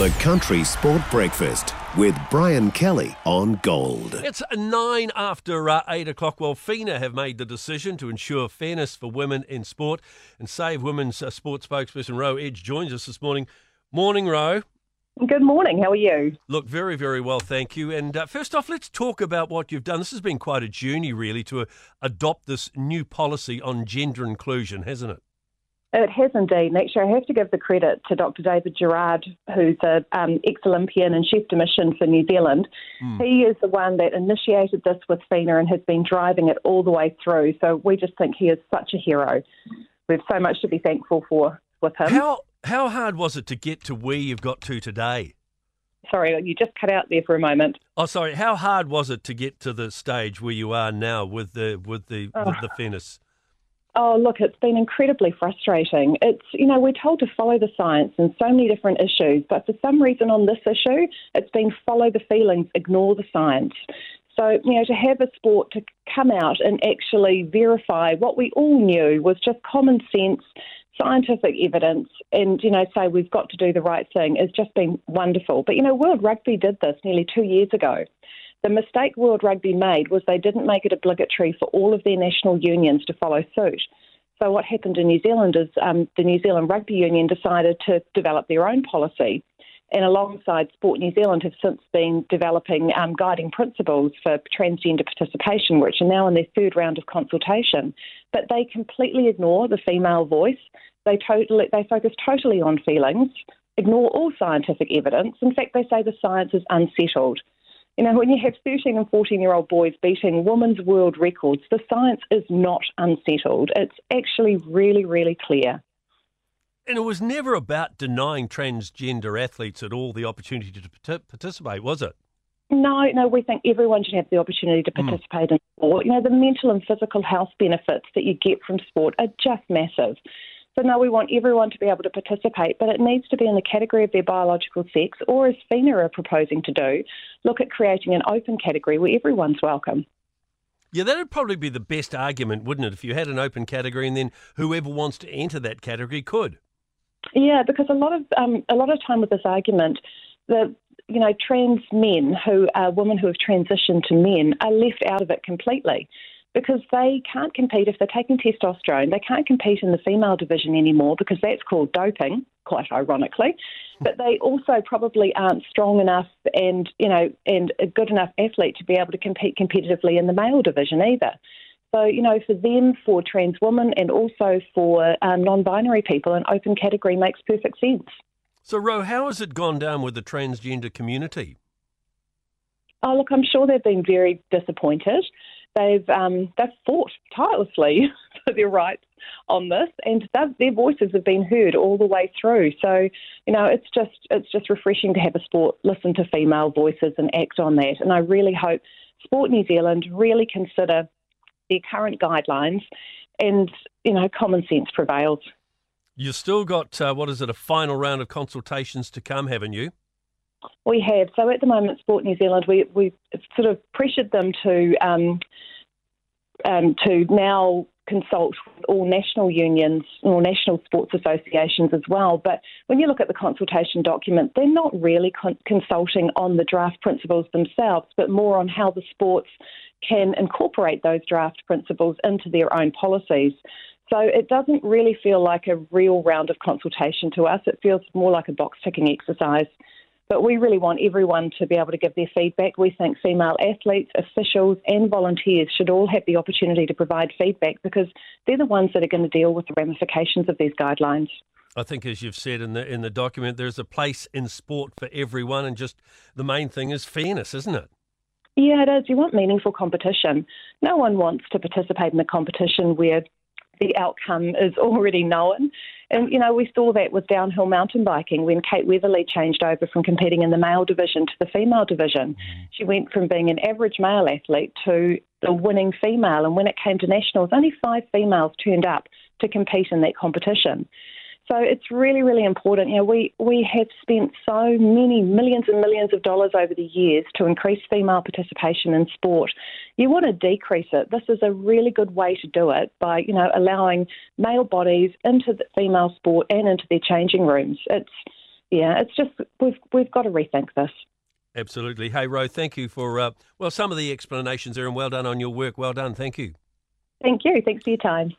The Country Sport Breakfast with Brian Kelly on Gold. It's nine after uh, eight o'clock. Well, FINA have made the decision to ensure fairness for women in sport and Save Women's uh, sports spokesperson Ro Edge joins us this morning. Morning, Ro. Good morning. How are you? Look, very, very well, thank you. And uh, first off, let's talk about what you've done. This has been quite a journey, really, to uh, adopt this new policy on gender inclusion, hasn't it? It has indeed. And actually, I have to give the credit to Dr. David Gerrard, who's an um, ex Olympian and chef de mission for New Zealand. Mm. He is the one that initiated this with FINA and has been driving it all the way through. So we just think he is such a hero. We have so much to be thankful for with him. How, how hard was it to get to where you've got to today? Sorry, you just cut out there for a moment. Oh, sorry. How hard was it to get to the stage where you are now with the with the oh. the, the fairness? Oh, look, it's been incredibly frustrating. It's, you know, we're told to follow the science in so many different issues, but for some reason on this issue, it's been follow the feelings, ignore the science. So, you know, to have a sport to come out and actually verify what we all knew was just common sense, scientific evidence, and, you know, say we've got to do the right thing has just been wonderful. But, you know, World Rugby did this nearly two years ago. The mistake World Rugby made was they didn't make it obligatory for all of their national unions to follow suit. So what happened in New Zealand is um, the New Zealand Rugby Union decided to develop their own policy. And alongside Sport New Zealand have since been developing um, guiding principles for transgender participation, which are now in their third round of consultation. But they completely ignore the female voice. They totally they focus totally on feelings, ignore all scientific evidence. In fact, they say the science is unsettled. You know, when you have 13 and 14 year old boys beating women's world records, the science is not unsettled. It's actually really, really clear. And it was never about denying transgender athletes at all the opportunity to participate, was it? No, no, we think everyone should have the opportunity to hmm. participate mm. in sport. You know, the mental and physical health benefits that you get from sport are just massive. So now we want everyone to be able to participate, but it needs to be in the category of their biological sex, or as FINA are proposing to do, look at creating an open category where everyone's welcome. Yeah, that would probably be the best argument, wouldn't it? If you had an open category and then whoever wants to enter that category could. Yeah, because a lot of um, a lot of time with this argument, the you know trans men who are women who have transitioned to men are left out of it completely because they can't compete if they're taking testosterone. They can't compete in the female division anymore because that's called doping, quite ironically. But they also probably aren't strong enough and you know and a good enough athlete to be able to compete competitively in the male division either. So, you know, for them, for trans women, and also for um, non binary people, an open category makes perfect sense. So, Ro, how has it gone down with the transgender community? Oh, look, I'm sure they've been very disappointed they've um, they've fought tirelessly for their rights on this, and their voices have been heard all the way through. So, you know, it's just it's just refreshing to have a sport listen to female voices and act on that. And I really hope Sport New Zealand really consider their current guidelines, and you know, common sense prevails. You've still got uh, what is it? A final round of consultations to come, haven't you? We have. So at the moment, Sport New Zealand, we we sort of pressured them to um, um, to now consult with all national unions or national sports associations as well. But when you look at the consultation document, they're not really con- consulting on the draft principles themselves, but more on how the sports can incorporate those draft principles into their own policies. So it doesn't really feel like a real round of consultation to us. It feels more like a box ticking exercise. But we really want everyone to be able to give their feedback. We think female athletes, officials, and volunteers should all have the opportunity to provide feedback because they're the ones that are going to deal with the ramifications of these guidelines. I think, as you've said in the in the document, there's a place in sport for everyone, and just the main thing is fairness, isn't it? Yeah, it is. You want meaningful competition. No one wants to participate in a competition where the outcome is already known. And, you know, we saw that with downhill mountain biking when Kate Weatherly changed over from competing in the male division to the female division. Mm-hmm. She went from being an average male athlete to the winning female. And when it came to nationals, only five females turned up to compete in that competition. So it's really, really important. You know, we, we have spent so many millions and millions of dollars over the years to increase female participation in sport. You want to decrease it. This is a really good way to do it by, you know, allowing male bodies into the female sport and into their changing rooms. It's yeah, it's just we've we've got to rethink this. Absolutely. Hey, Ro, thank you for uh, well some of the explanations there, and well done on your work. Well done. Thank you. Thank you. Thanks for your time.